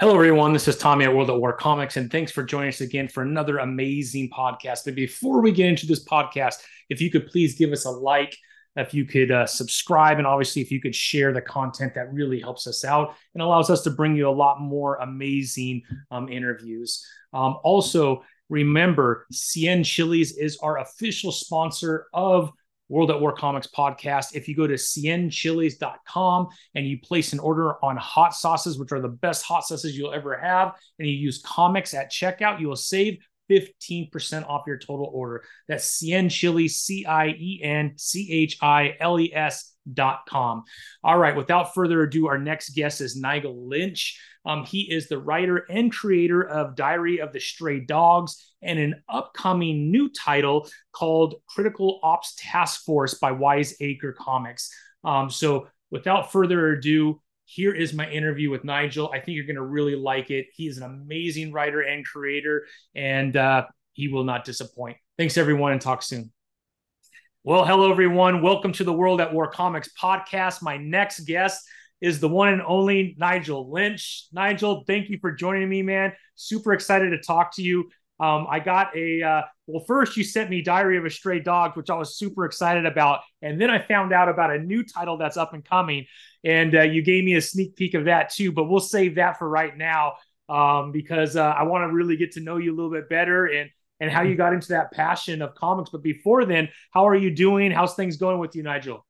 Hello, everyone. This is Tommy at World at War Comics, and thanks for joining us again for another amazing podcast. But before we get into this podcast, if you could please give us a like, if you could uh, subscribe, and obviously if you could share the content, that really helps us out and allows us to bring you a lot more amazing um, interviews. Um, also, remember, Cien Chilies is our official sponsor of World at War Comics podcast. If you go to cienchilies.com and you place an order on hot sauces, which are the best hot sauces you'll ever have, and you use comics at checkout, you will save 15% off your total order. That's Cien Chilies, C I E N C H I L E S dot com. All right, without further ado, our next guest is Nigel Lynch. Um, he is the writer and creator of Diary of the Stray Dogs and an upcoming new title called Critical Ops Task Force by Wiseacre Comics. Um, so, without further ado, here is my interview with Nigel. I think you're going to really like it. He is an amazing writer and creator, and uh, he will not disappoint. Thanks, everyone, and talk soon. Well, hello, everyone. Welcome to the World at War Comics podcast. My next guest is the one and only Nigel Lynch. Nigel, thank you for joining me, man. Super excited to talk to you. Um, I got a uh, well. First, you sent me Diary of a Stray Dog, which I was super excited about, and then I found out about a new title that's up and coming, and uh, you gave me a sneak peek of that too. But we'll save that for right now um, because uh, I want to really get to know you a little bit better and and how you got into that passion of comics. But before then, how are you doing? How's things going with you, Nigel?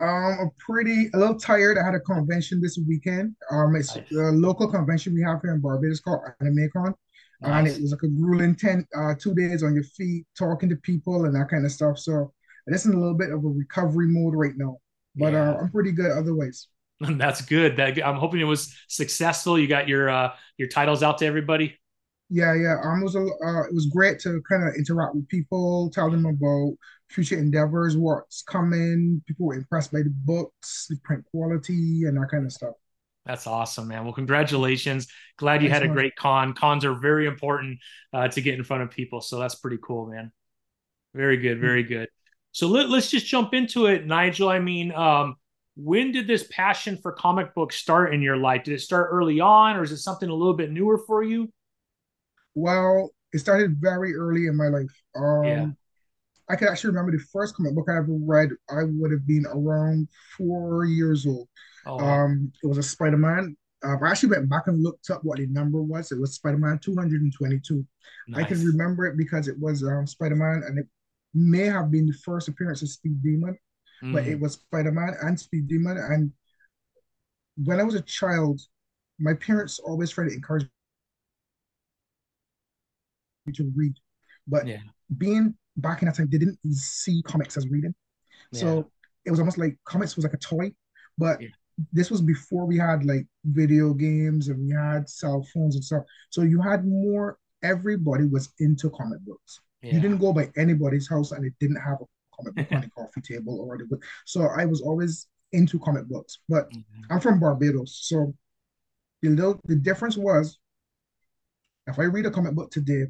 Um, I'm pretty a little tired. I had a convention this weekend. Um, it's nice. a local convention we have here in Barbados called AnimeCon. Nice. And it was like a grueling 10, uh, two days on your feet, talking to people and that kind of stuff. So it's in a little bit of a recovery mode right now, but yeah. uh, I'm pretty good otherwise. That's good. That I'm hoping it was successful. You got your uh, your titles out to everybody. Yeah, yeah. Um, it was a, uh, it was great to kind of interact with people, tell them about future endeavors, what's coming. People were impressed by the books, the print quality, and that kind of stuff. That's awesome, man. Well, congratulations. Glad you Thanks, had a great con. Cons are very important uh, to get in front of people. So that's pretty cool, man. Very good. Mm-hmm. Very good. So let, us just jump into it, Nigel. I mean, um, when did this passion for comic books start in your life? Did it start early on, or is it something a little bit newer for you? Well, it started very early in my life. Um, yeah. I can actually remember the first comic book I ever read. I would have been around four years old. Oh, wow. Um, it was a Spider Man. Uh, I actually went back and looked up what the number was. It was Spider Man 222. Nice. I can remember it because it was um, Spider Man, and it may have been the first appearance of Speed Demon, mm. but it was Spider Man and Speed Demon. And when I was a child, my parents always tried to encourage to read, but yeah. being back in that time, they didn't see comics as reading, yeah. so it was almost like comics was like a toy. But yeah this was before we had like video games and we had cell phones and stuff. So you had more. Everybody was into comic books. You didn't go by anybody's house and it didn't have a comic book on the coffee table or the book. so I was always into comic books. But mm-hmm. I'm from Barbados, so the little the difference was if I read a comic book today,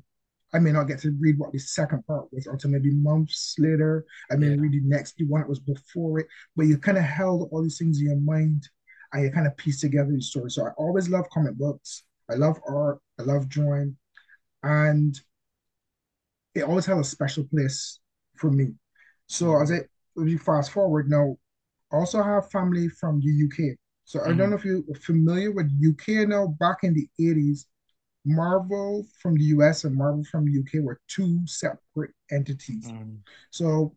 I may not get to read what the second part was until maybe months later. I may yeah. read the next the one that was before it, but you kind of held all these things in your mind and you kind of piece together the story. So I always love comic books. I love art. I love drawing, and it always had a special place for me. So as it if you fast forward now, also have family from the UK. So mm-hmm. I don't mm-hmm. know if you're familiar with UK now. Back in the 80s, Marvel from the US and Marvel from the UK were two separate entities. Mm. So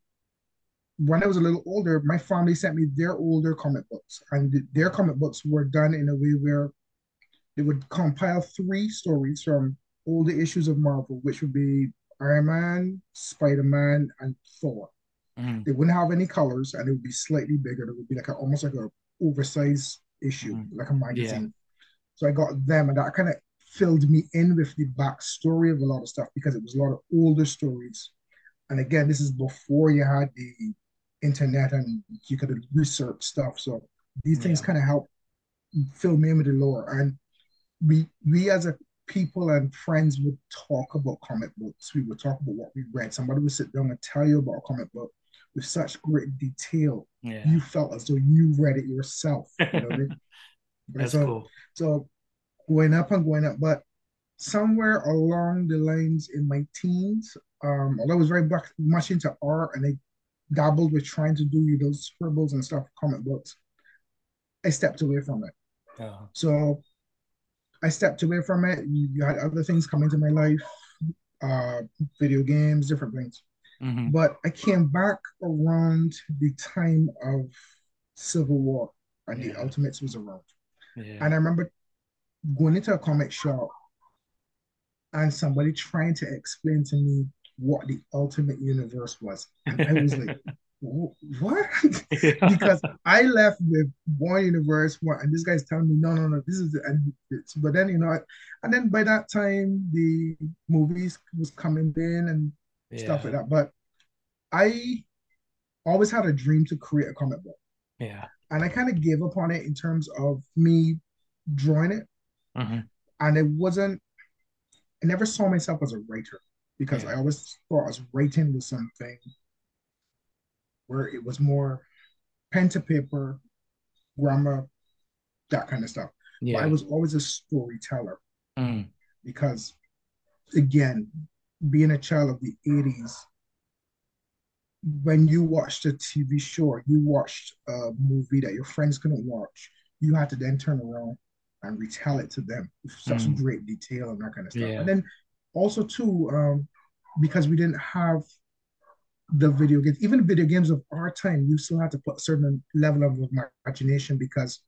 when I was a little older, my family sent me their older comic books, and their comic books were done in a way where they would compile three stories from older issues of Marvel, which would be Iron Man, Spider Man, and Thor. Mm. They wouldn't have any colors, and it would be slightly bigger. It would be like a, almost like a oversized issue, mm. like a magazine. Yeah. So I got them, and that kind of filled me in with the backstory of a lot of stuff because it was a lot of older stories. And again, this is before you had the internet and you could research stuff. So these yeah. things kind of help fill me in with the lore. And we we as a people and friends would talk about comic books. We would talk about what we read. Somebody would sit down and tell you about a comic book with such great detail. Yeah. You felt as though you read it yourself. You know I mean? That's so, cool. So going up and going up. But somewhere along the lines in my teens, um, although I was very much into art and I dabbled with trying to do those scribbles and stuff, comic books, I stepped away from it. Uh-huh. So I stepped away from it. You, you, had other things come into my life, uh, video games, different things. Mm-hmm. But I came back around the time of Civil War and yeah. the Ultimates was around. Yeah. And I remember going into a comic shop and somebody trying to explain to me what the ultimate universe was. And I was like, what? Because I left with one universe, one, and this guy's telling me, no, no, no, this is, the, and but then you know, and then by that time the movies was coming in and yeah. stuff like that. But I always had a dream to create a comic book. Yeah, and I kind of gave up on it in terms of me drawing it, mm-hmm. and it wasn't. I never saw myself as a writer because yeah. I always thought I was writing was something where it was more pen to paper, grammar, that kind of stuff. Yeah. But I was always a storyteller mm. because, again, being a child of the 80s, when you watched a TV show, you watched a movie that your friends couldn't watch, you had to then turn around and retell it to them with such mm. great detail and that kind of stuff. Yeah. And then also too, um, because we didn't have the video games, even video games of our time, you still had to put a certain level of imagination because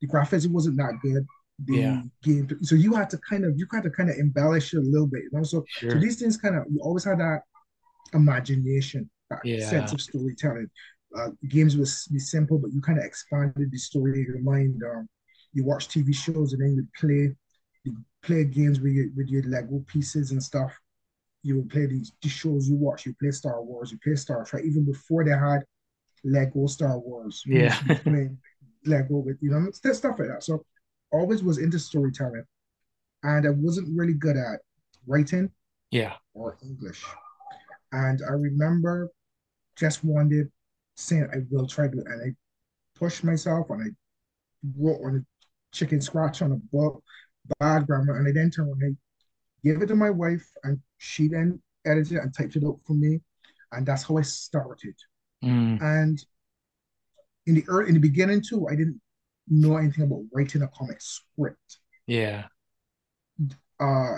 the graphics wasn't that good. The yeah. game, so you had to kind of you had to kind of embellish it a little bit, you know. So, sure. so these things kind of you always had that imagination, that yeah. sense of storytelling. Uh, games was be simple, but you kind of expanded the story in your mind. Um, you watch TV shows and then you play you play games with your with your Lego pieces and stuff you would play these, these shows you watch. You play Star Wars, you play Star Trek, even before they had Lego Star Wars. Yeah, playing Lego with you know stuff like that. So always was into storytelling, and I wasn't really good at writing. Yeah, or English. And I remember just one day saying I will try to, and I pushed myself and I wrote on chicken scratch on a book, bad grammar, and I then turned around and gave it to my wife, and she then edited it and typed it up for me, and that's how I started. Mm. And in the early, in the beginning too, I didn't know anything about writing a comic script. Yeah. Uh,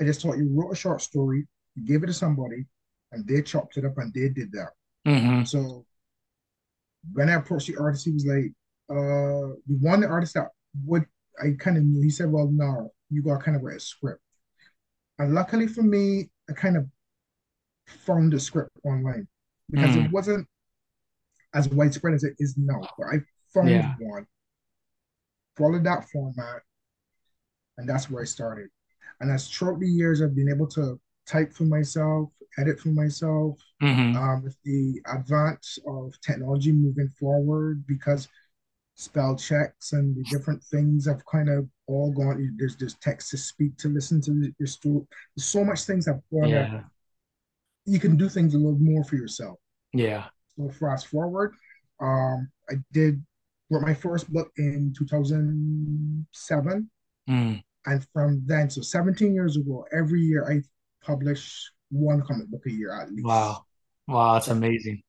I just thought you wrote a short story, you gave it to somebody, and they chopped it up and they did that. Mm-hmm. So when I approached the artist, he was like, uh, the one artist that would I kind of knew. He said, "Well, no, you got to kind of write a script." And luckily for me, I kind of found the script online because mm. it wasn't as widespread as it is now. But I found yeah. one, followed that format, and that's where I started. And as throughout the years, I've been able to type for myself, edit for myself, mm-hmm. um, with the advance of technology moving forward because spell checks and the different things have kind of all gone. There's there's text to speak to listen to your story. There's so much things have gone. Yeah. You can do things a little more for yourself. Yeah. So fast forward, um, I did wrote my first book in 2007, mm. and from then, so 17 years ago, every year I publish one comic book a year at least. Wow, wow, that's amazing.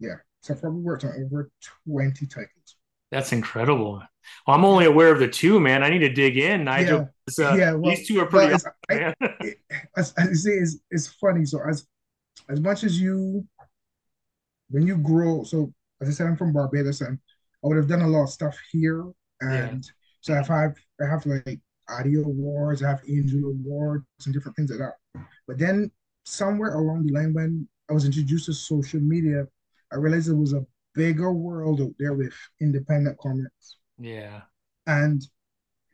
Yeah, so I've probably worked on over 20 titles. That's incredible. Well, I'm only aware of the two, man. I need to dig in, Nigel. Yeah, uh, yeah well, these two are pretty. Awesome, I, as, as I say, it's, it's funny. So as as much as you, when you grow, so as I said, I'm from Barbados, and I would have done a lot of stuff here, and yeah. so I've had I have like audio awards, I have angel awards, and different things like that. But then somewhere along the line, when I was introduced to social media, I realized it was a bigger world out there with independent comics. Yeah. And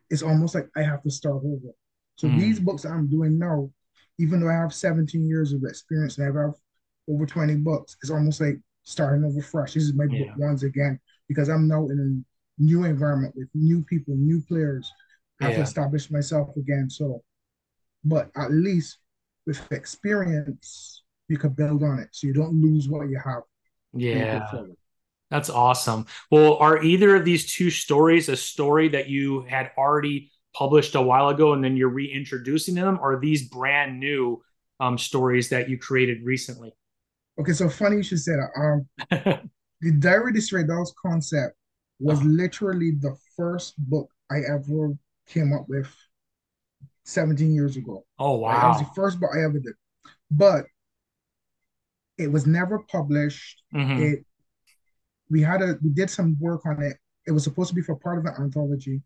it's almost like I have to start over. So mm. these books I'm doing now, even though I have 17 years of experience and I have over 20 books, it's almost like starting over fresh. This is my yeah. book once again because I'm now in a new environment with new people, new players. I have yeah. to establish myself again. So, but at least with experience, you can build on it so you don't lose what you have. Yeah. That's awesome. Well, are either of these two stories a story that you had already published a while ago and then you're reintroducing them, or are these brand new um, stories that you created recently? Okay, so funny you should say that. Um, the Diary of the Stray Dogs concept was oh. literally the first book I ever came up with 17 years ago. Oh wow. Like, that was the first book I ever did. But it was never published. Mm-hmm. It we had a we did some work on it. It was supposed to be for part of an anthology,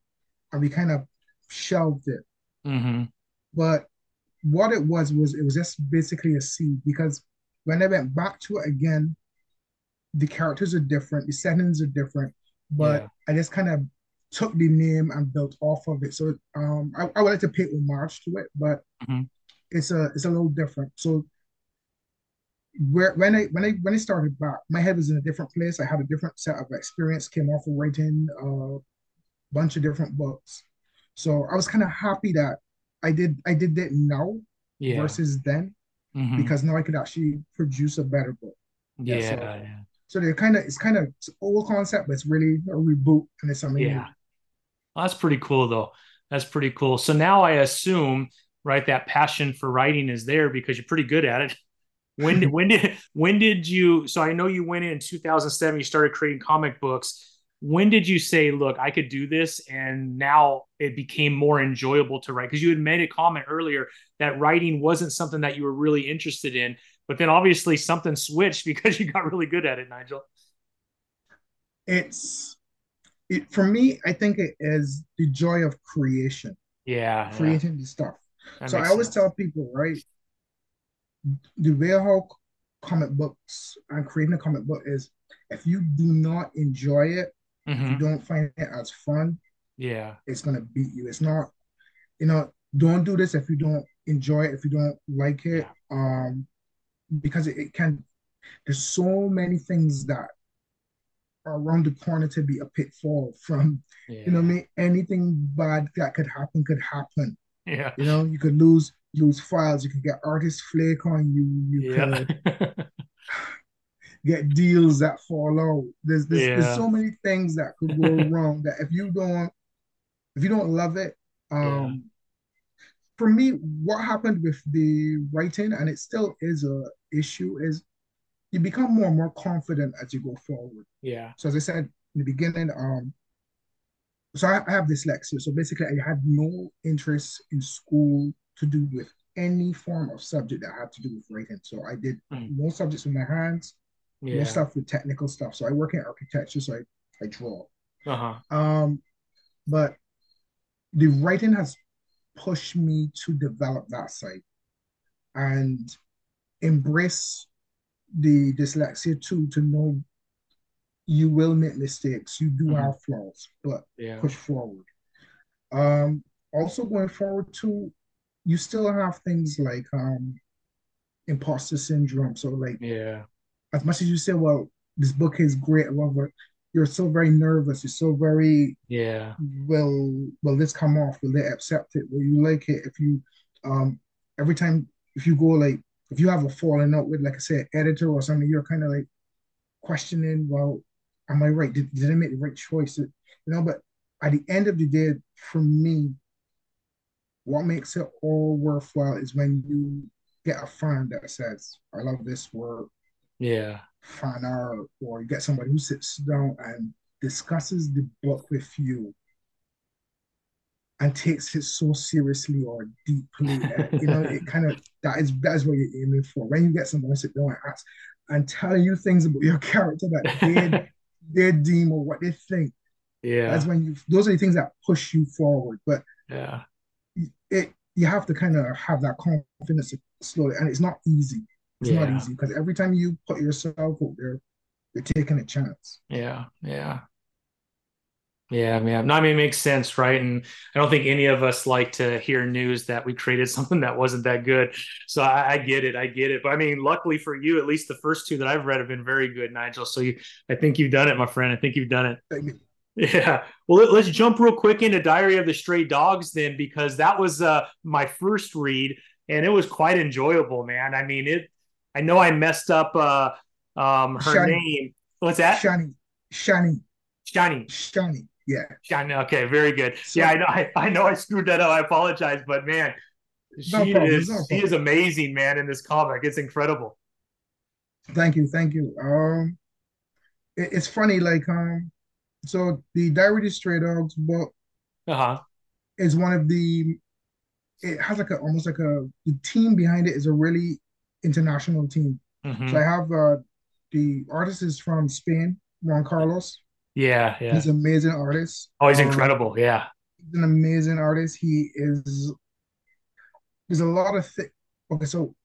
and we kind of shelved it. Mm-hmm. But what it was was it was just basically a seed because when I went back to it again, the characters are different, the settings are different, but yeah. I just kind of took the name and built off of it. So um, I, I would like to pay homage to it, but mm-hmm. it's a it's a little different. So where when I when I when I started back, my head was in a different place. I had a different set of experience. Came off of writing a bunch of different books, so I was kind of happy that I did I did that now yeah. versus then, mm-hmm. because now I could actually produce a better book. Yeah. yeah so, yeah. so they're kind of it's kind of old concept, but it's really a reboot and it's something. Yeah, well, that's pretty cool though. That's pretty cool. So now I assume right that passion for writing is there because you're pretty good at it. When did when did when did you? So I know you went in 2007. You started creating comic books. When did you say, "Look, I could do this," and now it became more enjoyable to write? Because you had made a comment earlier that writing wasn't something that you were really interested in, but then obviously something switched because you got really good at it, Nigel. It's it, for me. I think it is the joy of creation. Yeah, creating yeah. the stuff. That so I always sense. tell people, right? The way how comic books and creating a comic book is if you do not enjoy it, mm-hmm. if you don't find it as fun, yeah, it's gonna beat you. It's not, you know, don't do this if you don't enjoy it, if you don't like it. Yeah. Um, because it, it can there's so many things that are around the corner to be a pitfall from yeah. you know I mean anything bad that could happen could happen. Yeah. You know, you could lose lose files. You can get artist flake on you. You yeah. could get deals that fall out. There's there's, yeah. there's, so many things that could go wrong that if you don't if you don't love it, um yeah. for me, what happened with the writing, and it still is a issue, is you become more and more confident as you go forward. Yeah. So as I said in the beginning, um, so I, I have dyslexia. So basically, I had no interest in school to do with any form of subject that had to do with writing. So I did mm. subjects with my hands, yeah. stuff with technical stuff. So I work in architecture, so I, I draw. Uh-huh. Um, but the writing has pushed me to develop that side and embrace the dyslexia too to know you will make mistakes you do mm-hmm. have flaws but yeah. push forward um also going forward too you still have things like um imposter syndrome. So like yeah, as much as you say, well, this book is great, whatever, you're so very nervous. You're so very yeah. Will will this come off? Will they accept it? Will you like it? If you um every time if you go like if you have a falling out with like I said editor or something, you're kind of like questioning, well, am I right? Did, did I make the right choice? You know, but at the end of the day, for me, what makes it all worthwhile is when you get a fan that says, I love this work. Yeah. Fan art, or you get somebody who sits down and discusses the book with you and takes it so seriously or deeply. you know, it kind of that is that is what you're aiming for. When you get someone to sit down and ask and tell you things about your character that they they deem or what they think. Yeah. That's when you those are the things that push you forward. But yeah, it you have to kind of have that confidence slowly, and it's not easy. It's yeah. not easy because every time you put yourself out there, you're taking a chance. Yeah, yeah. Yeah, man. No, I mean, it makes sense, right? And I don't think any of us like to hear news that we created something that wasn't that good. So I, I, get it. I get it. But I mean, luckily for you, at least the first two that I've read have been very good, Nigel. So you, I think you've done it, my friend. I think you've done it. Yeah. Well, let, us jump real quick into Diary of the Stray Dogs then, because that was uh, my first read, and it was quite enjoyable, man. I mean, it. I know I messed up uh, um, her Shani. name. What's that? Shani. Shani. Shani. Shani. Yeah. Yeah. Okay. Very good. So, yeah. I know. I, I know. I screwed that up. I apologize, but man, she problem, is no she is amazing, man. In this comic, it's incredible. Thank you. Thank you. Um, it, it's funny. Like um, so the Diary of Stray Dogs book. Uh huh. Is one of the. It has like a almost like a the team behind it is a really international team. Mm-hmm. So I have uh the artist is from Spain, Juan Carlos. Yeah, yeah. He's an amazing artist. Oh, he's um, incredible. Yeah. He's an amazing artist. He is there's a lot of things. Okay, so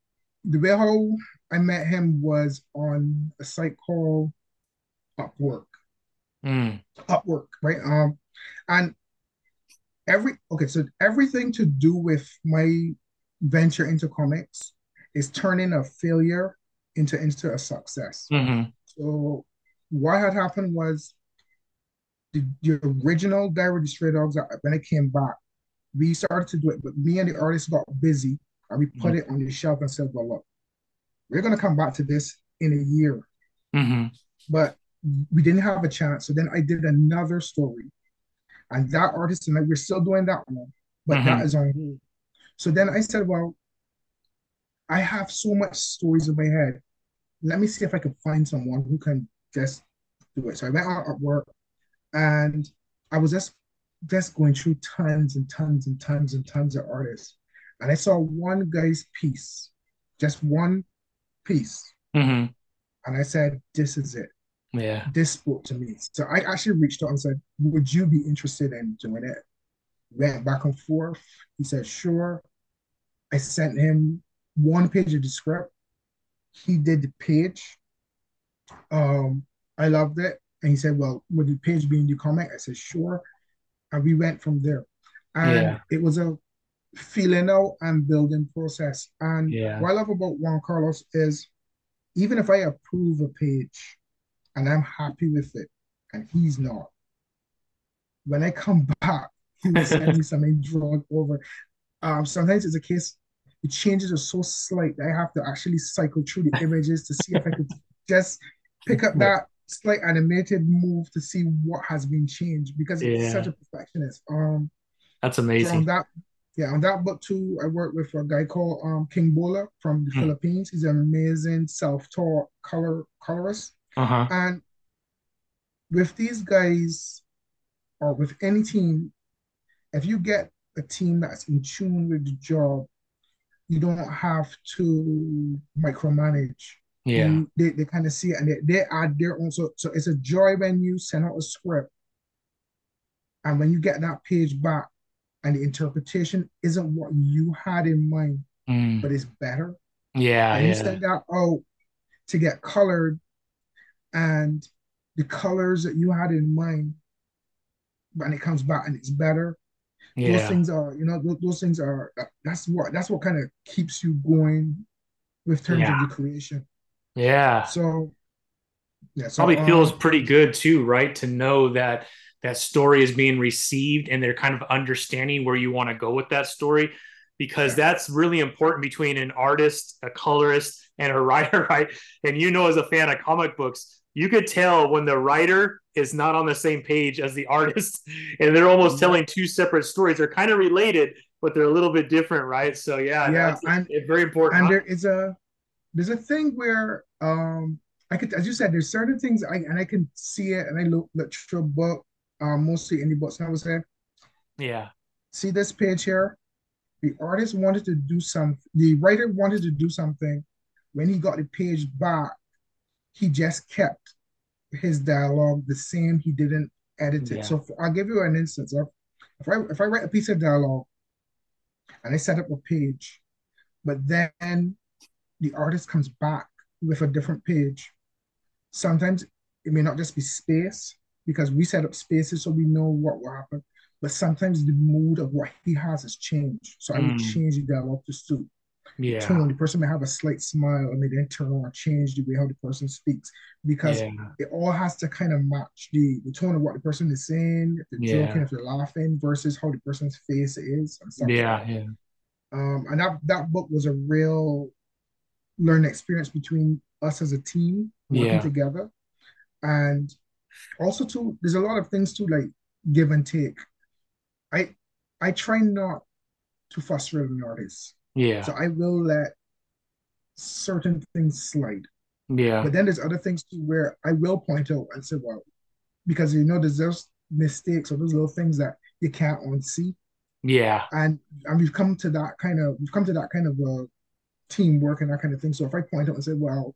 the way how I met him was on a site called Upwork. Mm. Upwork, right? Um, and every okay, so everything to do with my venture into comics is turning a failure into into a success. Mm-hmm. So what had happened was the, the original Diary of Stray Dogs when it came back, we started to do it, but me and the artist got busy and we put mm-hmm. it on the shelf and said, well, look, we're gonna come back to this in a year. Mm-hmm. But we didn't have a chance. So then I did another story. And that artist and I, we're still doing that one, but mm-hmm. that is on hold. So then I said, well, I have so much stories in my head. Let me see if I can find someone who can just do it. So I went out Upwork and I was just just going through tons and tons and tons and tons of artists. And I saw one guy's piece, just one piece. Mm-hmm. And I said, This is it. Yeah. This spoke to me. So I actually reached out and said, Would you be interested in doing it? Went back and forth. He said, Sure. I sent him one page of the script. He did the page. Um, I loved it. And he said, Well, would the page be in the comic? I said, Sure. And we went from there. And yeah. it was a feeling out and building process. And yeah. what I love about Juan Carlos is even if I approve a page and I'm happy with it, and he's not, when I come back, he will send me something drawn over. Um, sometimes it's a case the changes are so slight that I have to actually cycle through the images to see if I could just pick up that slight animated move to see what has been changed because yeah. it's such a perfectionist. Um, that's amazing. That, yeah, on that book too, I worked with a guy called um, King Bola from the mm. Philippines. He's an amazing self-taught color colorist, uh-huh. and with these guys or with any team, if you get a team that's in tune with the job you don't have to micromanage. Yeah. They, they kind of see it and they, they add their own. So, so it's a joy when you send out a script and when you get that page back and the interpretation isn't what you had in mind, mm. but it's better. Yeah. And yeah. you send that out to get colored and the colors that you had in mind, when it comes back and it's better, yeah. those things are you know those, those, things are that's what that's what kind of keeps you going with terms yeah. of the creation. Yeah. So yeah so, probably um, feels pretty good too right? To know that that story is being received and they're kind of understanding where you want to go with that story because that's really important between an artist a colorist and a writer right? And you know as a fan of comic books you could tell when the writer is not on the same page as the artist and they're almost telling two separate stories. They're kind of related but they're a little bit different right? So yeah yeah and, it's very important and there is a there's a thing where um i could as you said there's certain things i and i can see it and i look look through a book um mostly any books i would say yeah. See this page here? The artist wanted to do some the writer wanted to do something when he got the page back he just kept his dialogue the same. He didn't edit it. Yeah. So I'll give you an instance. Of, if I if I write a piece of dialogue and I set up a page, but then the artist comes back with a different page, sometimes it may not just be space because we set up spaces so we know what will happen. But sometimes the mood of what he has has changed. So I would mm. change the dialogue to suit yeah. tone. The person may have a slight smile or maybe turn or change the way how the person speaks because yeah. it all has to kind of match the, the tone of what the person is saying, if they're yeah. joking, if they're laughing, versus how the person's face is. yeah, like yeah. Um, and that that book was a real learning experience between us as a team working yeah. together, and also too. There's a lot of things too, like give and take. I I try not to frustrate an artist. Yeah. So I will let certain things slide. Yeah. But then there's other things too where I will point out and say, well, because you know there's those mistakes or those little things that you can't unsee. Yeah. And and we've come to that kind of we've come to that kind of uh teamwork and that kind of thing. So if I point out and say, well,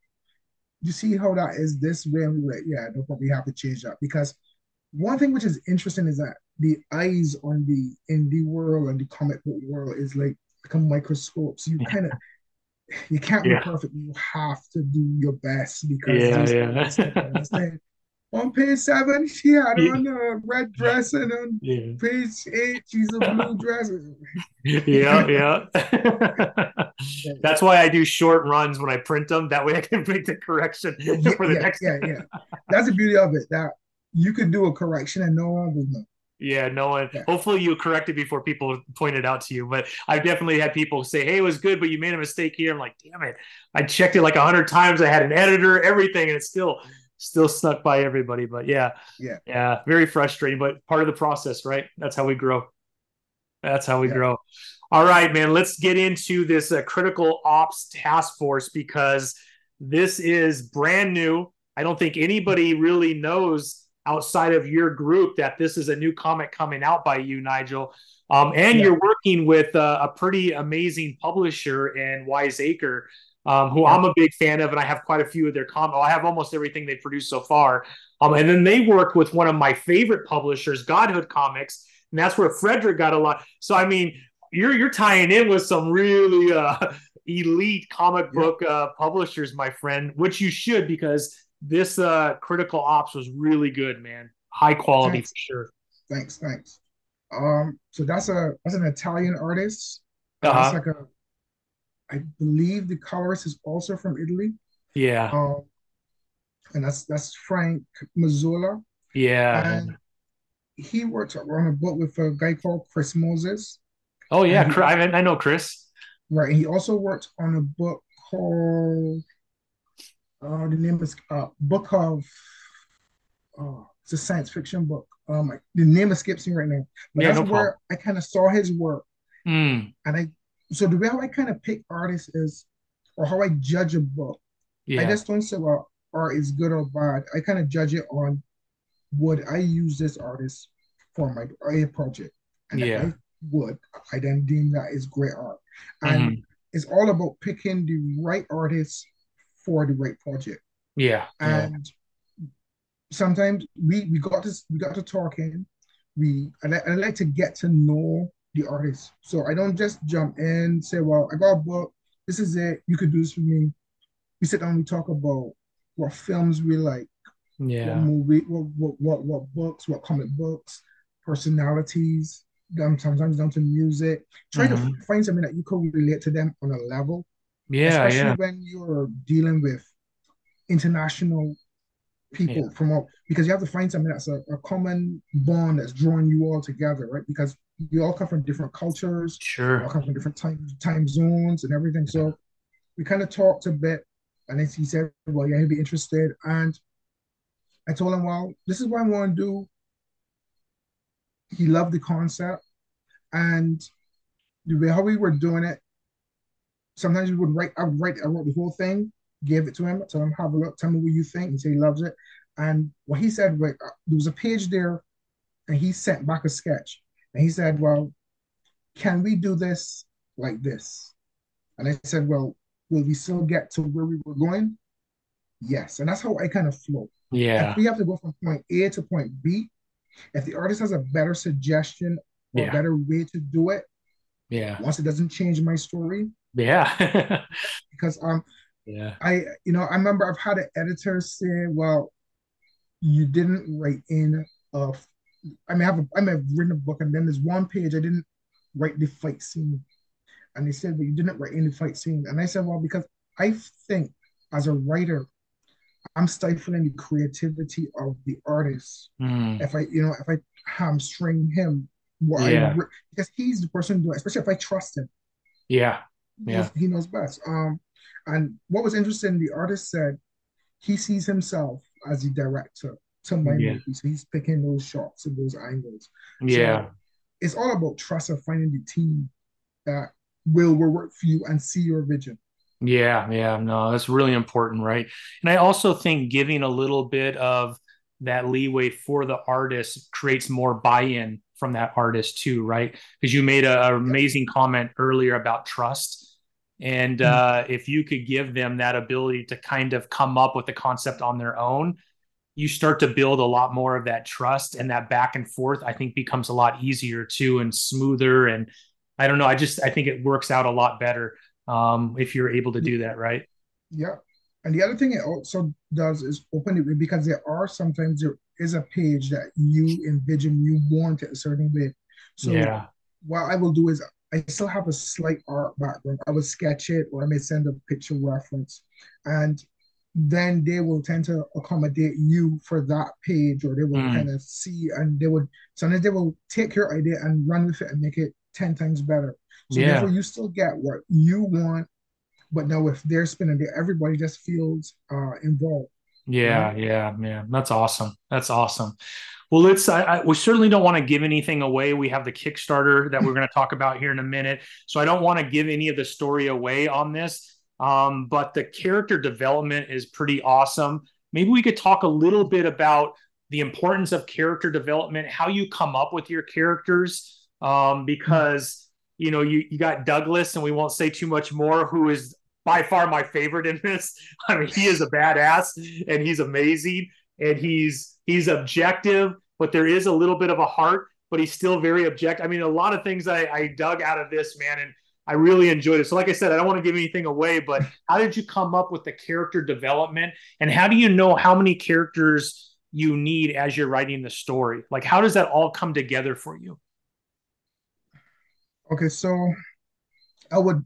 you see how that is this way, and we like, yeah, no problem, we have to change that. Because one thing which is interesting is that the eyes on the indie world and the comic book world is like become microscopes. You kind of you can't yeah. be perfect. You have to do your best because yeah, yeah. on page seven, she had yeah. on a red dress, and on yeah. page eight, she's a blue dress. yeah, yeah. That's why I do short runs when I print them. That way, I can make the correction yeah, for the yeah, next. Yeah, yeah. That's the beauty of it. That you could do a correction and no one will know. Yeah, no one. Yeah. Hopefully, you correct it before people point it out to you. But I've definitely had people say, "Hey, it was good, but you made a mistake here." I'm like, "Damn it! I checked it like a hundred times. I had an editor, everything, and it's still still snuck by everybody." But yeah, yeah, yeah, very frustrating, but part of the process, right? That's how we grow. That's how we yeah. grow. All right, man. Let's get into this uh, critical ops task force because this is brand new. I don't think anybody really knows outside of your group that this is a new comic coming out by you, Nigel. Um, and yeah. you're working with uh, a pretty amazing publisher in Wiseacre, um, who yeah. I'm a big fan of, and I have quite a few of their comics. I have almost everything they've produced so far. Um, and then they work with one of my favorite publishers, Godhood Comics, and that's where Frederick got a lot. So I mean, you're you're tying in with some really uh, elite comic book uh, publishers, my friend, which you should because this uh critical ops was really good, man. High quality thanks. for sure. Thanks, thanks. Um, so that's a that's an Italian artist. Uh-huh. That's like a I believe the colorist is also from Italy. Yeah. Um, and that's that's Frank Mazzola. Yeah. And he worked on a book with a guy called Chris Moses. Oh yeah, he, I, I know Chris. Right. He also worked on a book called uh, the name is uh, Book of. Uh, it's a science fiction book. Um, the name escapes me right now, but yeah, that's no where I kind of saw his work, mm. and I. So the way how I kind of pick artists is, or how I judge a book. Yeah. I just don't say well art is good or bad. I kind of judge it on would I use this artist for my a project, and yeah. I would, I then deem that is great art, and mm-hmm. it's all about picking the right artist for the right project. Yeah. And yeah. sometimes we we got to we got to talking. We I, I like to get to know the artist. So I don't just jump in, say, well, I got a book, this is it, you could do this for me. We sit down, we talk about what films we like, yeah, what movie, what what what, what books, what comic books, personalities, them sometimes down to music. Try mm-hmm. to find something that you can relate to them on a level yeah, especially yeah. when you're dealing with international people yeah. from all because you have to find something that's a, a, common bond that's drawing you all together, right? Because you all come from different cultures, sure, all come from different time time zones and everything. So we kind of talked a bit, and then he said, "Well, yeah, he'd be interested." And I told him, "Well, this is what I want to do." He loved the concept, and the way how we were doing it, sometimes we would write, I would write, I wrote the whole thing, gave it to him, tell him, have a look, tell me what you think. He said he loves it. And what he said, like, uh, there was a page there, and he sent back a sketch. And he said, Well, can we do this like this? And I said, Well, will we still get to where we were going? Yes. And that's how I kind of flow. Yeah. If we have to go from point A to point B, if the artist has a better suggestion or yeah. better way to do it, yeah. Once it doesn't change my story, yeah. because um yeah. I you know, I remember I've had an editor say, well, you didn't write in uh I may have a, I may have written a book and then there's one page I didn't write the fight scene. And they said, but you didn't write any fight scene. And I said, well, because I think as a writer, I'm stifling the creativity of the artist. Mm. If I, you know, if I hamstring him, what yeah. I, because he's the person doing, it, especially if I trust him. Yeah yeah. he knows best. Um, and what was interesting, the artist said he sees himself as the director to my yeah. movie. So he's picking those shots and those angles. Yeah. So it's all about trust of finding the team that will work for you and see your vision. Yeah, yeah, no, that's really important, right? And I also think giving a little bit of that leeway for the artist creates more buy-in from that artist too, right? Because you made an amazing comment earlier about trust. And mm-hmm. uh, if you could give them that ability to kind of come up with the concept on their own, you start to build a lot more of that trust and that back and forth. I think becomes a lot easier too and smoother. And I don't know, I just I think it works out a lot better um, if you're able to do that, right? Yeah. And the other thing it also does is open it because there are sometimes there is a page that you envision you want it a certain way. So yeah. what I will do is I still have a slight art background. I will sketch it or I may send a picture reference. And then they will tend to accommodate you for that page or they will mm. kind of see and they would sometimes they will take your idea and run with it and make it 10 times better. So yeah. therefore you still get what you want but now if they're spinning it, everybody just feels uh, involved. Yeah, yeah, man, that's awesome. That's awesome. Well, let's. I, I, we certainly don't want to give anything away. We have the Kickstarter that we're going to talk about here in a minute, so I don't want to give any of the story away on this. Um, but the character development is pretty awesome. Maybe we could talk a little bit about the importance of character development, how you come up with your characters, um, because you know you you got Douglas, and we won't say too much more, who is by far my favorite in this. I mean, he is a badass and he's amazing and he's he's objective, but there is a little bit of a heart, but he's still very objective. I mean, a lot of things I, I dug out of this man, and I really enjoyed it. So, like I said, I don't want to give anything away, but how did you come up with the character development, and how do you know how many characters you need as you're writing the story? Like, how does that all come together for you? Okay, so I would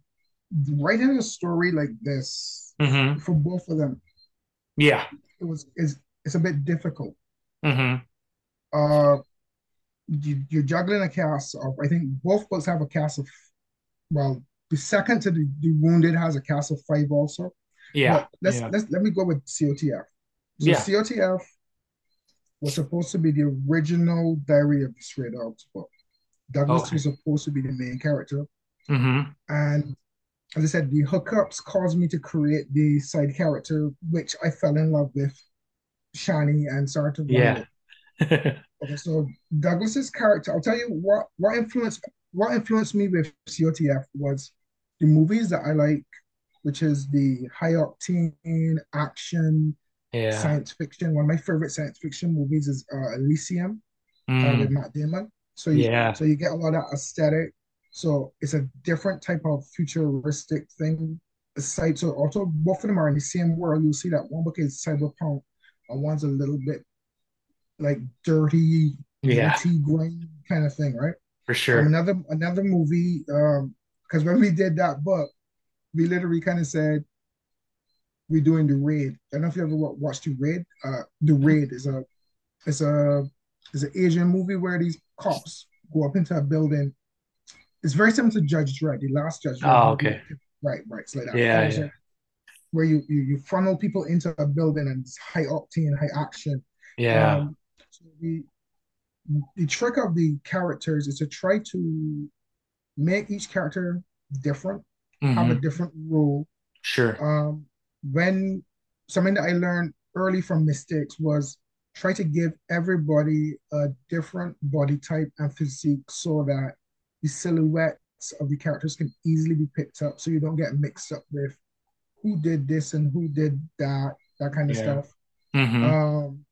writing a story like this mm-hmm. for both of them. Yeah, it was is it's a bit difficult. Mm-hmm. Uh, you, you're juggling a cast of. I think both books have a cast of. Well, the second to the, the wounded has a cast of five also. Yeah. But let's yeah. let's let me go with COTF. So yeah. COTF was supposed to be the original Diary of the Stray Dogs book. Douglas okay. was supposed to be the main character. Mm-hmm. And as I said, the hookups caused me to create the side character, which I fell in love with, Shani, and to yeah. okay, so Douglas's character, I'll tell you what what influenced what influenced me with COTF was the movies that I like, which is the high octane action, yeah. science fiction. One of my favorite science fiction movies is uh, Elysium mm. uh, with. Matt Damon. So you, yeah, so you get a lot of aesthetic so it's a different type of futuristic thing. Aside, so also both of them are in the same world. You'll see that one book is cyberpunk, one's a little bit like dirty, yeah, tea grain kind of thing, right? For sure. Another another movie, um, because when we did that book, we literally kind of said we're doing the raid. I don't know if you ever watched the raid. Uh, the raid is a it's a it's an Asian movie where these cops go up into a building it's very similar to Judge Dredd, the last Judge Dredd. Oh, okay. Right, right. It's like that. Yeah, yeah. Where you, you you funnel people into a building and it's high octane, high action. Yeah. Um, so the the trick of the characters is to try to make each character different, mm-hmm. have a mm-hmm. different role. Sure. Um, when something that I learned early from mistakes was try to give everybody a different body type and physique so that the silhouettes of the characters can easily be picked up so you don't get mixed up with who did this and who did that, that kind of yeah. stuff. Mm-hmm. Um,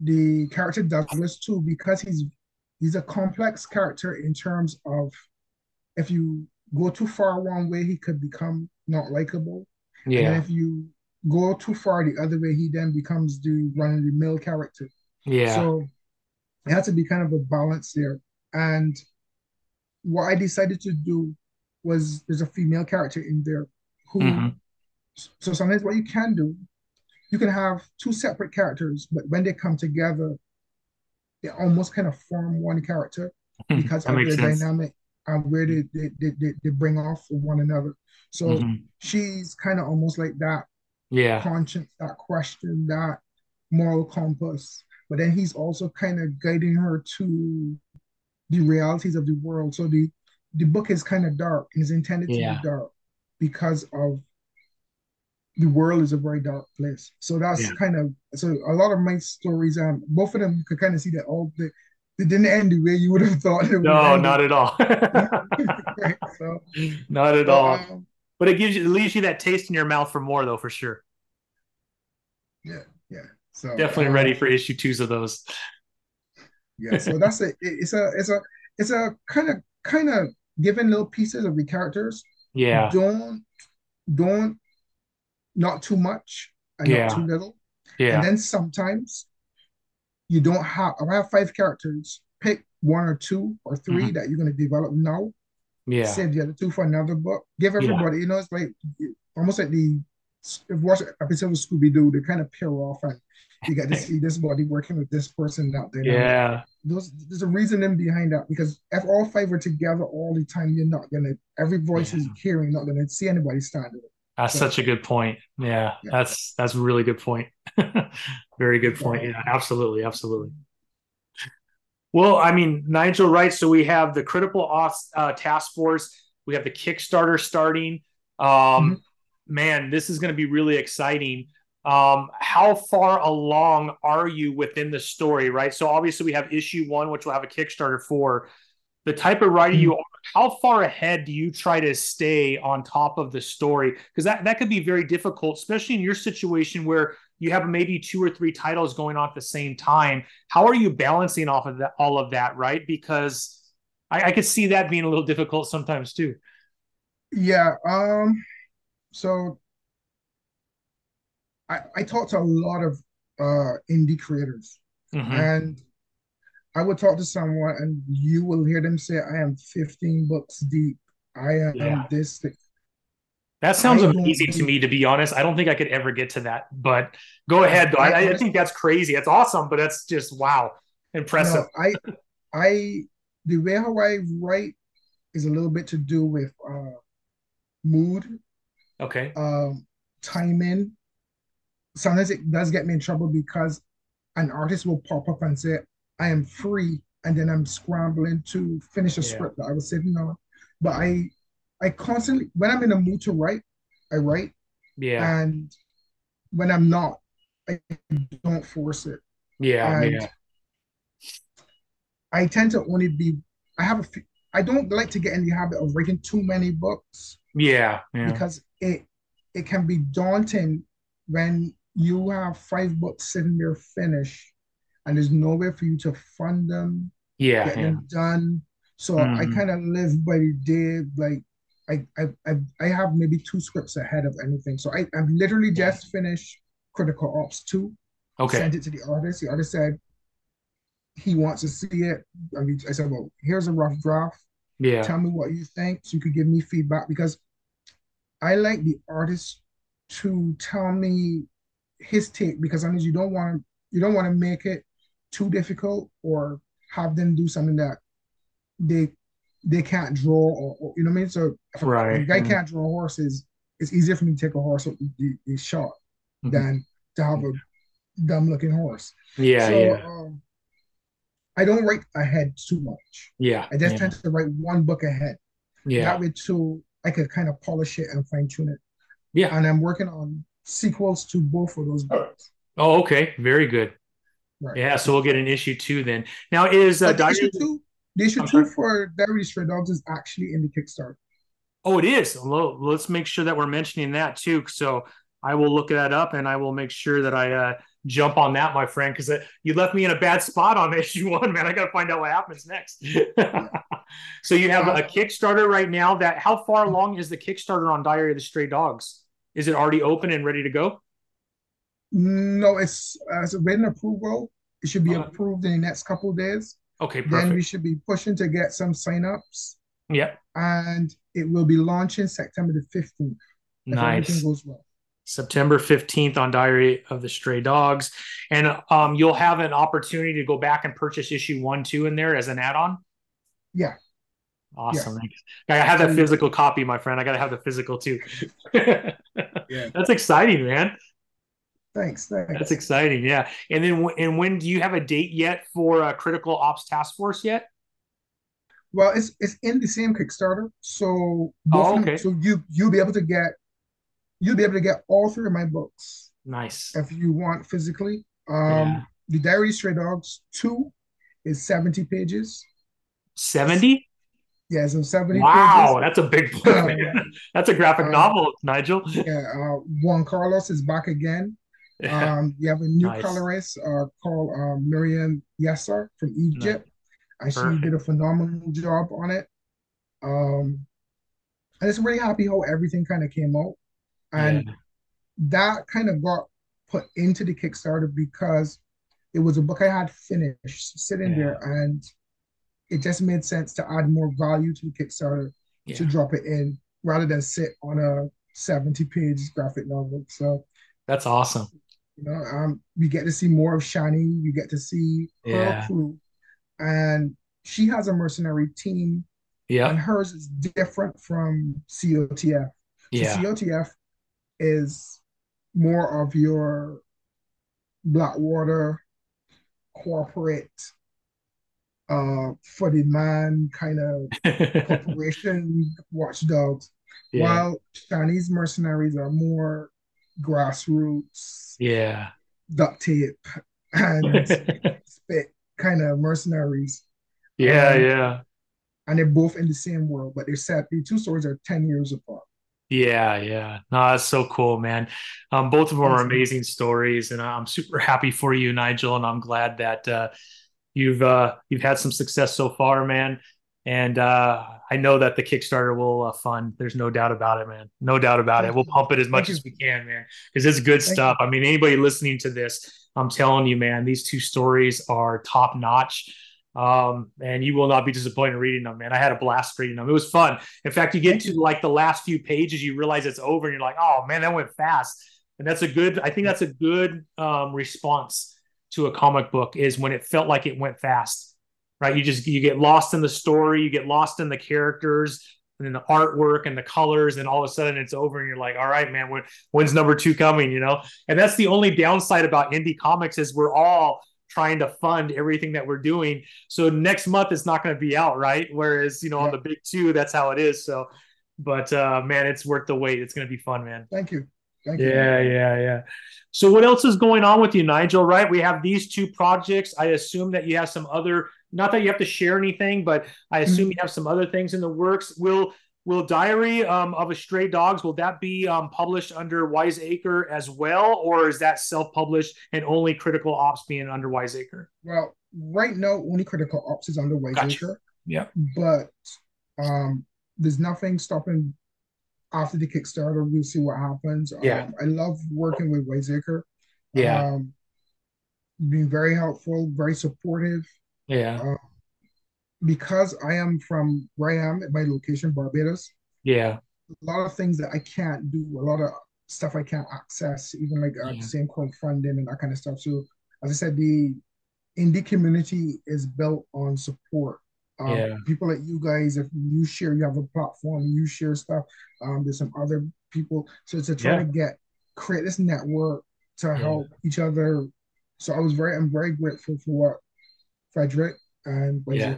the character Douglas too, because he's he's a complex character in terms of if you go too far one way, he could become not likable. Yeah. And if you go too far the other way, he then becomes the run of the mill character. Yeah. So it has to be kind of a balance there. And what I decided to do was there's a female character in there who mm-hmm. So sometimes what you can do, you can have two separate characters, but when they come together, they almost kind of form one character hmm. because of their sense. dynamic and where they, they, they, they, bring off of one another. So mm-hmm. she's kind of almost like that yeah conscience, that question, that moral compass, but then he's also kind of guiding her to the realities of the world. So the the book is kind of dark. It's intended to yeah. be dark because of the world is a very dark place. So that's yeah. kind of so a lot of my stories, um, both of them you could kind of see that all the they didn't end the way you would have thought. no, not at all. right, so, not at but, all. Um, but it gives you, it leaves you that taste in your mouth for more, though, for sure. Yeah, yeah. So definitely um, ready for issue twos of those. yeah, so that's it. It's a, it's a, it's a kind of, kind of giving little pieces of the characters. Yeah. Don't, don't, not too much and yeah. not too little. Yeah. And then sometimes you don't have I have five characters. Pick one or two or 3 mm-hmm. that you're going to develop now. Yeah. Save the other two for another book. Give everybody, yeah. you know, it's like almost like the if watch episode of Scooby Doo, they kind of pair off and you get to see this body working with this person out there. Yeah. Those, there's a reasoning behind that because if all five are together all the time, you're not gonna every voice yeah. is hearing, not gonna see anybody standing. That's such a good point. Yeah, yeah, that's that's a really good point. Very good point. Yeah, absolutely, absolutely. Well, I mean, Nigel, right? So we have the critical uh, task force. We have the Kickstarter starting. Um, mm-hmm. Man, this is going to be really exciting. Um, how far along are you within the story, right? So obviously we have issue one, which we'll have a Kickstarter for the type of writer you mm-hmm. are, how far ahead do you try to stay on top of the story? Because that, that could be very difficult, especially in your situation where you have maybe two or three titles going on at the same time. How are you balancing off of that, all of that, right? Because I, I could see that being a little difficult sometimes too. Yeah. Um. So I I talked to a lot of uh indie creators, mm-hmm. and I would talk to someone and you will hear them say, I am 15 books deep. I am yeah. this. Thing. That sounds I amazing to me, to be honest. I don't think I could ever get to that, but go ahead though. I, I think that's crazy. It's awesome, but that's just wow, impressive. I, I, the way how I write is a little bit to do with uh, mood. Okay. Um, timing. Sometimes it does get me in trouble because an artist will pop up and say, I am free, and then I'm scrambling to finish a yeah. script that I was sitting on. But I, I constantly when I'm in a mood to write, I write. Yeah. And when I'm not, I don't force it. Yeah. And yeah. I tend to only be. I have a. I don't like to get in the habit of writing too many books. Yeah. yeah. Because it it can be daunting when you have five books sitting there finished and there's nowhere for you to fund them, yeah, get yeah. them done. So mm-hmm. I kind of live by the day, like I, I I I have maybe two scripts ahead of anything. So I I've literally just finished Critical Ops two. Okay. Sent it to the artist. The artist said he wants to see it. I mean, I said, well, here's a rough draft. Yeah. Tell me what you think, so you could give me feedback because I like the artist to tell me his take because I mean you don't want to you don't want to make it too difficult or have them do something that they they can't draw or, or you know what I mean. So if a, right. a guy mm-hmm. can't draw horses, it's easier for me to take a horse with the, the shot mm-hmm. than to have a dumb looking horse. Yeah, so, yeah. Um, I don't write ahead too much. Yeah, I just yeah. tend to write one book ahead. Yeah, that way too, I could kind of polish it and fine tune it. Yeah, and I'm working on sequels to both of those books. Oh, okay, very good. Right. Yeah, so we'll get an issue two then. Now is uh, the issue two? The issue two for Diary of the Stray Dogs is actually in the Kickstarter. Oh, it is. Let's make sure that we're mentioning that too. So I will look that up and I will make sure that I uh, jump on that, my friend, because you left me in a bad spot on issue one, man. I got to find out what happens next. so you have a Kickstarter right now. That how far along is the Kickstarter on Diary of the Stray Dogs? Is it already open and ready to go? No, it's uh, it's written approval. It should be uh, approved in the next couple of days. Okay, perfect. Then we should be pushing to get some signups. Yeah. And it will be launching September the 15th. Nice. Well. September 15th on Diary of the Stray Dogs. And um, you'll have an opportunity to go back and purchase issue one, two in there as an add on. Yeah. Awesome. Yeah. I have that physical copy, my friend. I got to have the physical too. yeah. That's exciting, man. Thanks, thanks. That's exciting. Yeah. And then, and when do you have a date yet for a Critical Ops Task Force yet? Well, it's it's in the same Kickstarter, so oh, okay. So you you'll be able to get you'll be able to get all three of my books. Nice. If you want physically, um, yeah. the Diary of Stray Dogs two is seventy pages. Seventy. Yeah, so 70 Wow, pages. that's a big book, um, that's a graphic uh, novel, Nigel. Yeah, uh, Juan Carlos is back again. Um, you have a new nice. colorist uh, called uh, Miriam Yessar from Egypt, nice. and she did a phenomenal job on it. Um, and it's really happy how everything kind of came out, and yeah. that kind of got put into the Kickstarter because it was a book I had finished sitting yeah. there, and it just made sense to add more value to the Kickstarter yeah. to drop it in rather than sit on a 70 page graphic novel. So that's awesome. You know, um, we get to see more of Shani. You get to see yeah. her crew, and she has a mercenary team. Yeah, and hers is different from COTF. Yeah, so COTF is more of your Blackwater corporate uh for the man kind of corporation watchdogs yeah. while Shani's mercenaries are more grassroots yeah duct tape and spit kind of mercenaries yeah um, yeah and they're both in the same world but they're set the two stories are 10 years apart yeah, yeah. No, that's so cool, man. Um, both of them are amazing stories, and I'm super happy for you, Nigel. And I'm glad that uh, you've uh, you've had some success so far, man. And uh, I know that the Kickstarter will uh, fund. There's no doubt about it, man. No doubt about it. We'll pump it as much as we can, man, because it's good stuff. I mean, anybody listening to this, I'm telling you, man, these two stories are top notch. Um, and you will not be disappointed reading them, man. I had a blast reading them. It was fun. In fact, you get to like the last few pages, you realize it's over, and you're like, oh man, that went fast. And that's a good. I think that's a good um, response to a comic book is when it felt like it went fast, right? You just you get lost in the story, you get lost in the characters, and then the artwork and the colors, and all of a sudden it's over, and you're like, all right, man, when, when's number two coming? You know, and that's the only downside about indie comics is we're all trying to fund everything that we're doing. So next month it's not going to be out, right? Whereas you know yeah. on the big two, that's how it is. So, but uh, man, it's worth the wait. It's going to be fun, man. Thank you. Thank you, yeah, you. yeah, yeah. So what else is going on with you, Nigel? Right, we have these two projects. I assume that you have some other. Not that you have to share anything, but I assume mm-hmm. you have some other things in the works. Will Will Diary um, of a Stray Dogs will that be um, published under Wiseacre as well, or is that self published and only Critical Ops being under Wiseacre? Well, right now only Critical Ops is under Wiseacre. Gotcha. Yeah, but um, there's nothing stopping after the Kickstarter, we'll see what happens. Yeah. Um, I love working with Wiseacre. Yeah. Um, being very helpful, very supportive. Yeah. Uh, because I am from where I am at my location, Barbados. Yeah. A lot of things that I can't do, a lot of stuff I can't access, even like uh, yeah. the same crowdfunding and that kind of stuff. So, as I said, the indie community is built on support um, yeah. People like you guys, if you share, you have a platform, you share stuff. Um, there's some other people. So to try yeah. to get create this network to help each other. So I was very, I'm very grateful for what Frederick and what yeah.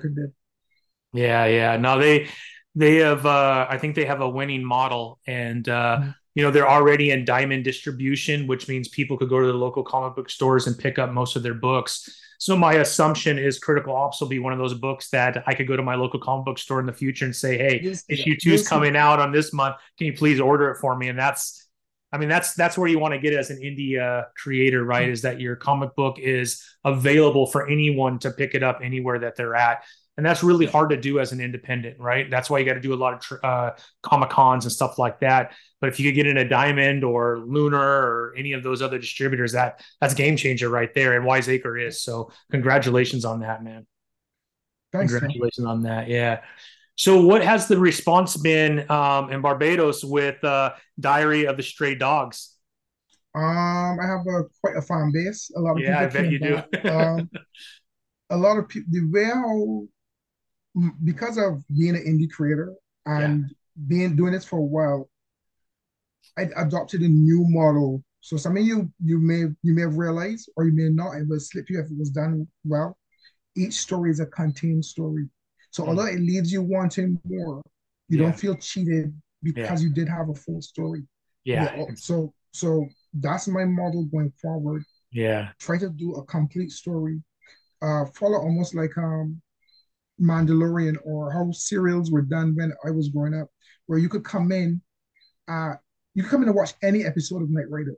Yeah, yeah. No, they they have uh I think they have a winning model and uh mm-hmm. you know they're already in diamond distribution, which means people could go to the local comic book stores and pick up most of their books. So my assumption is Critical Ops will be one of those books that I could go to my local comic book store in the future and say, "Hey, yes, issue two is coming out on this month. Can you please order it for me?" And that's, I mean, that's that's where you want to get as an indie uh, creator, right? Is that your comic book is available for anyone to pick it up anywhere that they're at. And that's really hard to do as an independent right? That's why you got to do a lot of uh, comic cons and stuff like that. But if you could get in a diamond or lunar or any of those other distributors that that's game changer right there and wiseacre is. So congratulations on that man. Thanks, congratulations man. on that yeah so what has the response been um, in barbados with uh, diary of the stray dogs um, I have a quite a fan base. A lot of yeah, people. I bet you do. um, a lot of people. The way how because of being an indie creator and yeah. being doing this for a while, I adopted a new model So some of you you may you may have realized or you may not, it will slip you if it was done well. Each story is a contained story. So mm. although it leaves you wanting more, you yeah. don't feel cheated because yeah. you did have a full story. Yeah. yeah. So so that's my model going forward. Yeah. Try to do a complete story. Uh follow almost like um Mandalorian or how serials were done when I was growing up, where you could come in, uh, you could come in and watch any episode of Knight Rider.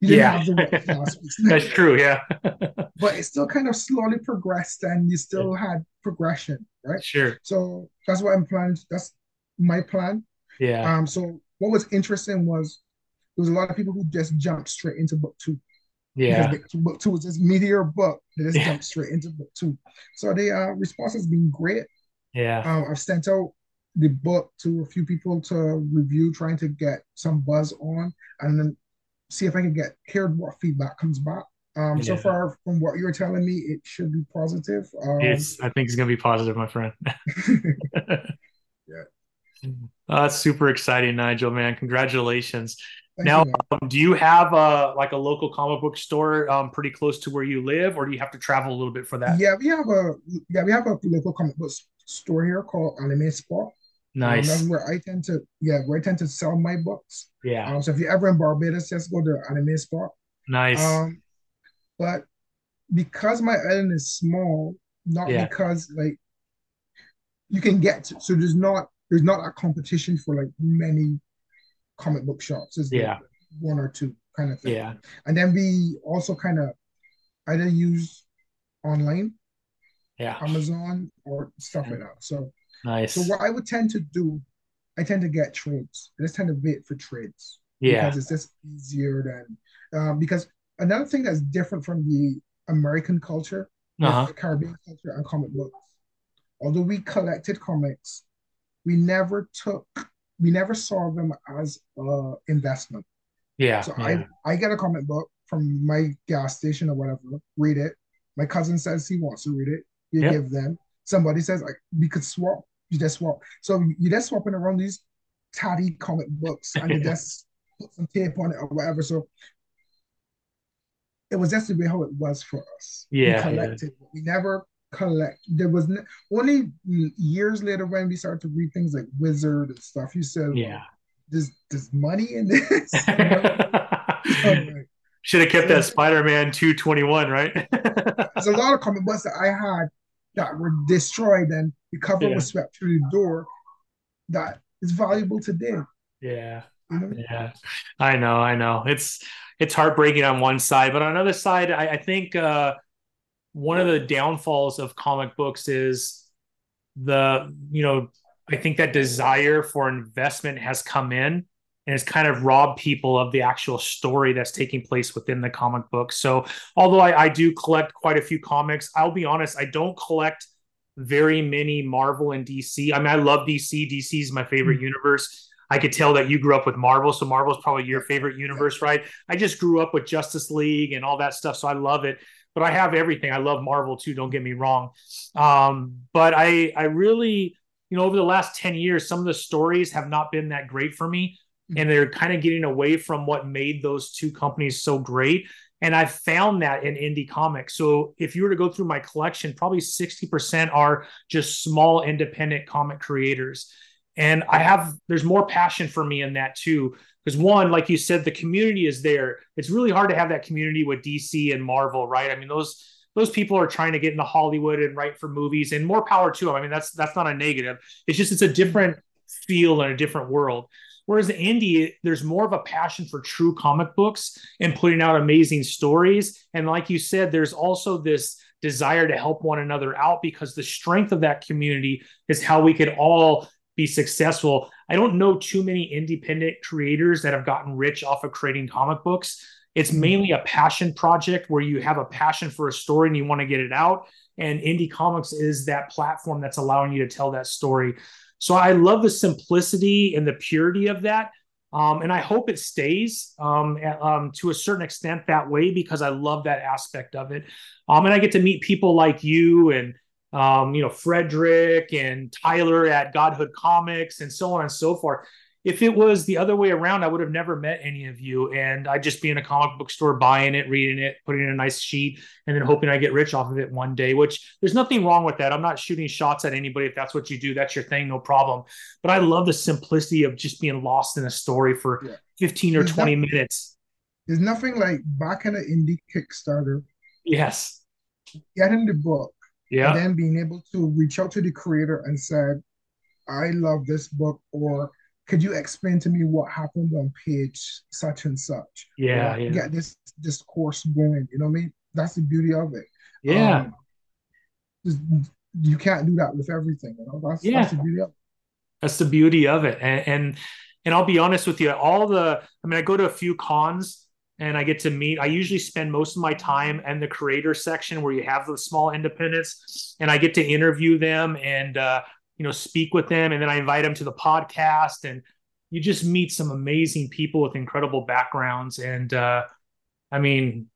Yeah, that's true. Yeah, but it still kind of slowly progressed, and you still yeah. had progression, right? Sure. So that's what I'm planning. That's my plan. Yeah. Um. So what was interesting was there was a lot of people who just jumped straight into book two. Yeah. book two was this meteor book. They just yeah. jumped straight into book two. So the uh, response has been great. Yeah. Um, I've sent out the book to a few people to review, trying to get some buzz on, and then see if I can get hear what feedback comes back. Um, yeah. so far from what you're telling me, it should be positive. Um, it's, I think it's gonna be positive, my friend. yeah. Uh, that's super exciting, Nigel. Man, congratulations. Thank now, you, um, do you have a like a local comic book store um, pretty close to where you live, or do you have to travel a little bit for that? Yeah, we have a yeah we have a local comic book store here called Anime Spot. Nice. Um, that's where I tend to yeah where I tend to sell my books. Yeah. Um, so if you're ever in Barbados, just go to Anime Spot. Nice. Um, but because my island is small, not yeah. because like you can get to, so there's not there's not a competition for like many comic book shops. There's yeah. Like one or two kind of thing. Yeah. And then we also kind of either use online, yeah, Amazon or stuff like that. So nice. So what I would tend to do, I tend to get trades. I just tend to wait for trades. Yeah. Because it's just easier than um, because another thing that's different from the American culture, uh-huh. the Caribbean culture and comic books. Although we collected comics, we never took we never saw them as a investment. Yeah. So yeah. I I get a comic book from my gas station or whatever, read it. My cousin says he wants to read it. You yep. give them. Somebody says like we could swap. You just swap. So you're just swapping around these tatty comic books and you just put some tape on it or whatever. So it was just the way how it was for us. Yeah. We collected. Yeah. We never collect. There was only years later when we started to read things like Wizard and stuff. You said, "Yeah, there's there's money in this." Should have kept that Spider-Man two twenty one, right? there's a lot of comic books that I had that were destroyed and the cover yeah. was swept through the door. That is valuable today. Yeah. Yeah, I know, I know. It's it's heartbreaking on one side, but on another side, I, I think uh, one of the downfalls of comic books is the you know i think that desire for investment has come in and it's kind of robbed people of the actual story that's taking place within the comic book so although I, I do collect quite a few comics i'll be honest i don't collect very many marvel and dc i mean i love dc dc is my favorite mm-hmm. universe I could tell that you grew up with Marvel, so Marvel's probably your favorite universe, right? I just grew up with Justice League and all that stuff, so I love it but I have everything. I love Marvel too. Don't get me wrong. Um, but I, I really, you know, over the last 10 years, some of the stories have not been that great for me. And they're kind of getting away from what made those two companies so great. And I've found that in indie comics. So if you were to go through my collection, probably 60% are just small independent comic creators. And I have, there's more passion for me in that too because one like you said the community is there. It's really hard to have that community with dc and marvel right? I mean those those people are trying to get into hollywood and write for movies and more power to them i mean that's that's not a negative. It's just it's a different feel and a different world whereas the indie there's more of a passion for true comic books and putting out amazing stories and like you said there's also this desire to help one another out because the strength of that community is how we could all be successful. I don't know too many independent creators that have gotten rich off of creating comic books. It's hmm. mainly a passion project where you have a passion for a story and you want to get it out. And indie comics is that platform that's allowing you to tell that story. So I love the simplicity and the purity of that. Um, and I hope it stays um, um, to a certain extent that way because I love that aspect of it. Um, and I get to meet people like you and um, you know, Frederick and Tyler at Godhood Comics and so on and so forth. If it was the other way around, I would have never met any of you. And I'd just be in a comic book store buying it, reading it, putting in a nice sheet, and then hoping I get rich off of it one day, which there's nothing wrong with that. I'm not shooting shots at anybody. If that's what you do, that's your thing, no problem. But I love the simplicity of just being lost in a story for yeah. 15 or there's 20 nothing, minutes. There's nothing like back in the indie Kickstarter. Yes. Getting the book. Yeah. And then being able to reach out to the creator and said, I love this book, or could you explain to me what happened on page such and such? Yeah, yeah. Get this this course going. You know what I mean? That's the beauty of it. Yeah. Um, you can't do that with everything. You know, that's, yeah. that's the beauty of it. That's the beauty of it. And, and and I'll be honest with you, all the I mean, I go to a few cons and I get to meet. I usually spend most of my time in the creator section where you have the small independents, and I get to interview them and uh, you know speak with them and then i invite them to the podcast and you just meet some amazing people with incredible backgrounds and uh, i mean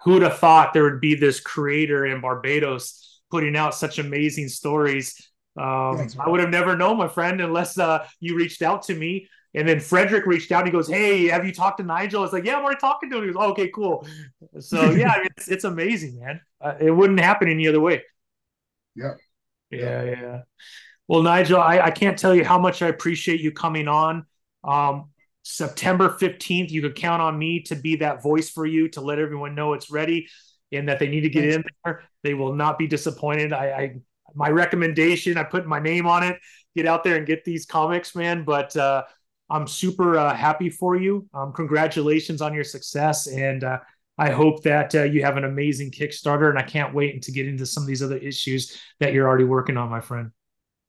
who would have thought there would be this creator in barbados putting out such amazing stories um, Thanks, i would have never known my friend unless uh, you reached out to me and then Frederick reached out and he goes, Hey, have you talked to Nigel? It's like, Yeah, I'm already talking to him. He goes, oh, Okay, cool. So, yeah, it's, it's amazing, man. Uh, it wouldn't happen any other way. Yeah. Yeah. Yeah. Well, Nigel, I, I can't tell you how much I appreciate you coming on. Um, September 15th, you could count on me to be that voice for you to let everyone know it's ready and that they need to get in there. They will not be disappointed. I, I my recommendation, I put my name on it. Get out there and get these comics, man. But uh, I'm super uh, happy for you. Um, congratulations on your success, and uh, I hope that uh, you have an amazing Kickstarter. And I can't wait to get into some of these other issues that you're already working on, my friend.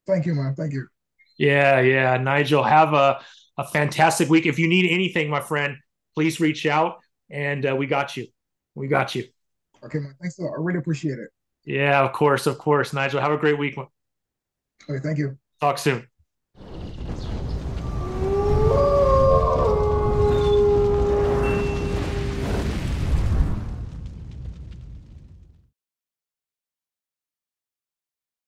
Thank you, man. Thank you. Yeah, yeah. Nigel, have a, a fantastic week. If you need anything, my friend, please reach out and uh, we got you. We got you. Okay, man. Thanks a lot. I really appreciate it. Yeah, of course, of course. Nigel, have a great week. Okay, thank you. Talk soon.